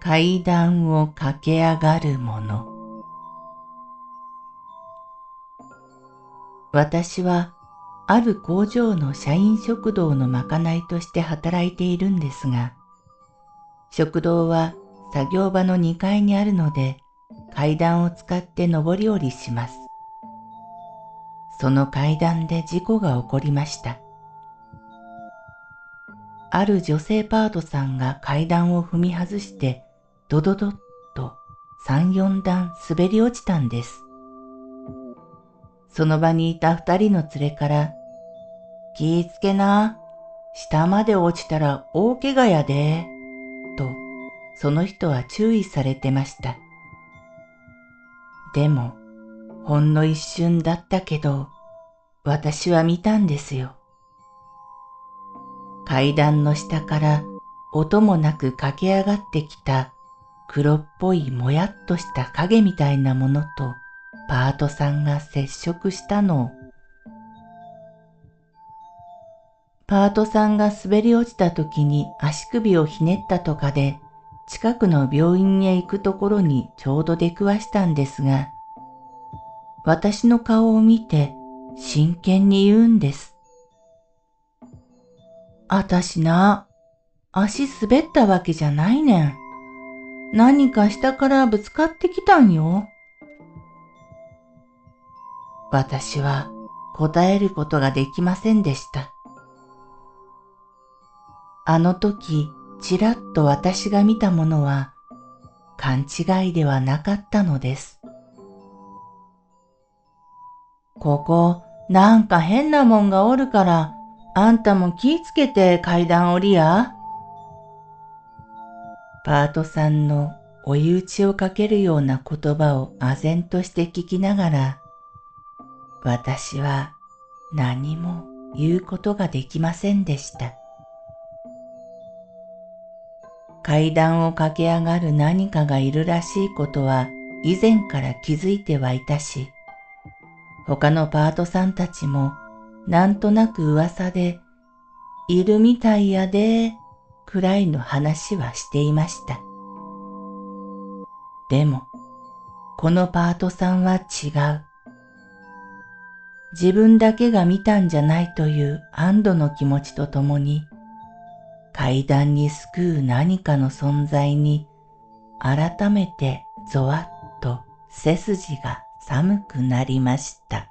階段を駆け上がる者私はある工場の社員食堂のまかないとして働いているんですが、食堂は作業場の2階にあるので階段を使って上り下りします。その階段で事故が起こりました。ある女性パートさんが階段を踏み外してドドドッと三四段滑り落ちたんです。その場にいた二人の連れから、気ぃつけな、下まで落ちたら大怪我やで、とその人は注意されてました。でも、ほんの一瞬だったけど、私は見たんですよ。階段の下から音もなく駆け上がってきた黒っぽいもやっとした影みたいなものとパートさんが接触したのパートさんが滑り落ちた時に足首をひねったとかで近くの病院へ行くところにちょうど出くわしたんですが私の顔を見て真剣に言うんです。あたしな、足滑ったわけじゃないねん。何か下からぶつかってきたんよ。私は答えることができませんでした。あの時、ちらっと私が見たものは勘違いではなかったのです。ここ、なんか変なもんがおるから、あんたも気ぃつけて階段降りや。パートさんの追い打ちをかけるような言葉を唖然として聞きながら、私は何も言うことができませんでした。階段を駆け上がる何かがいるらしいことは以前から気づいてはいたし、他のパートさんたちもなんとなく噂で、いるみたいやで、くらいの話はしていました。でも、このパートさんは違う。自分だけが見たんじゃないという安堵の気持ちとともに、階段に救う何かの存在に、改めてゾワッと背筋が寒くなりました。